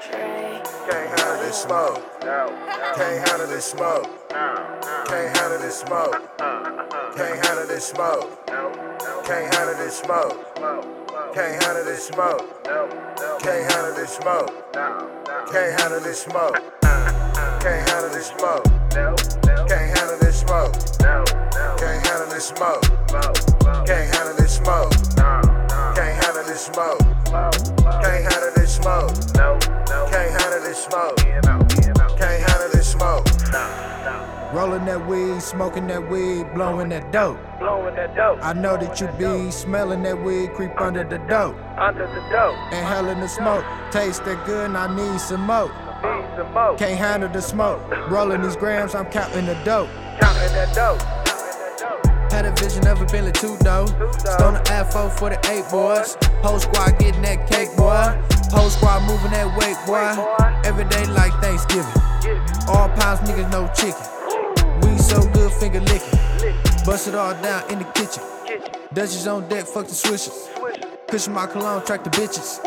Can't handle this smoke. No, can't handle this smoke. Can't handle this smoke. Can't handle this smoke. Can't handle this smoke. Can't handle this smoke. Can't handle this smoke. Can't handle this smoke. Can't handle this smoke. Can't handle this smoke. Can't handle this smoke. Can't handle this smoke. Can't handle this smoke. Can't handle this smoke. Can't handle this smoke. Can't handle this smoke. Rolling that weed, smoking that weed, blowing that dope. Blowing that dope I know that you be smelling that weed, creep under the dope. under the dope. Inhaling the smoke, taste that good, and I need some more. Need some more. Can't handle the smoke. Rolling these grams, I'm counting the dope. Counting that dope. Had a vision of a Billy two though. Stone the afro for the eight boys. Whole squad getting that cake, boy. Whole squad moving that weight, boy. Every day like Thanksgiving. All pounds, niggas, no chicken. We so good, finger licking. Bust it all down in the kitchen. Dutchies on deck, fuck the switches. Cushion my cologne, track the bitches.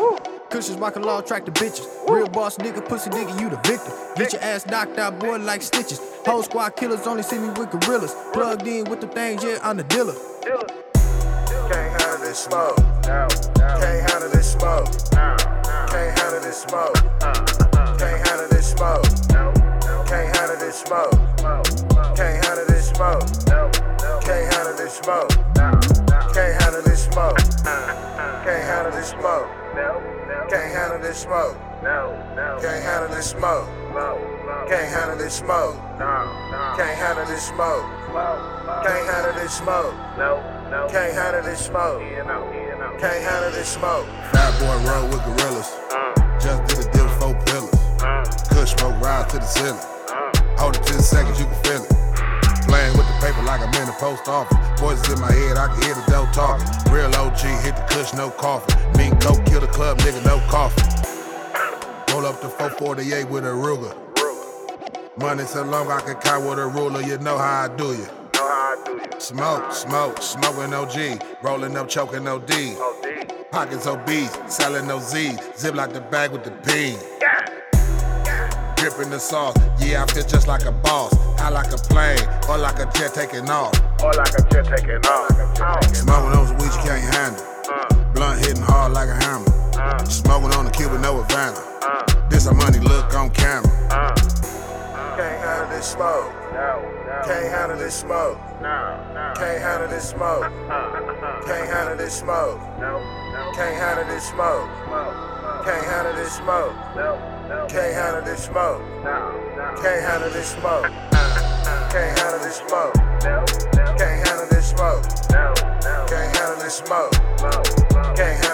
Cushions my cologne, track the bitches. Real boss nigga, pussy nigga, you the victim. Get your ass knocked out, boy, like stitches. Whole squad killers only see me with gorillas. Plugged in with the things, yeah, I'm the dealer. Can't handle this smoke. Can't handle this smoke. Can't handle this smoke. Handle this smoke. Can't handle this smoke. No, no. Can't handle this smoke. No, no. Can't handle this smoke. No, no. Can't handle this smoke. Can't handle this smoke. Can't handle this smoke. Can't handle this smoke. Fatboi roll with gorillas. Just did a deal with four pillars. Kush smoke rise to the ceiling. Hold it 10 seconds, you can like I'm in the post office. Voices in my head, I can hear the dough talking. Real OG, hit the kush, no coffee. Mean go kill the club, nigga, no coffee. Roll up the 448 with a Ruger. Money so long I can count with a ruler, you know how I do you. Smoke, smoke, smoking OG, rolling up, choking OD. Pockets obese, selling no Z, zip like the bag with the P. Dripping the sauce, yeah, I feel just like a boss. I like a plane, or like a jet taking off. Or like a jet taking off. Smoking those weeds you can't handle. Blunt hitting hard like a hammer. Smoking on the kid with no Havana. This a money look on camera. Can't handle this smoke. No, no. Can't handle this smoke. No. Can't handle this smoke. Can't handle this smoke. Can't handle this smoke. Can't handle this smoke. Can't handle this smoke. Can't handle this smoke. Can't handle this smoke. Can't handle this smoke. Can't handle this smoke. Can't handle this smoke. Can't handle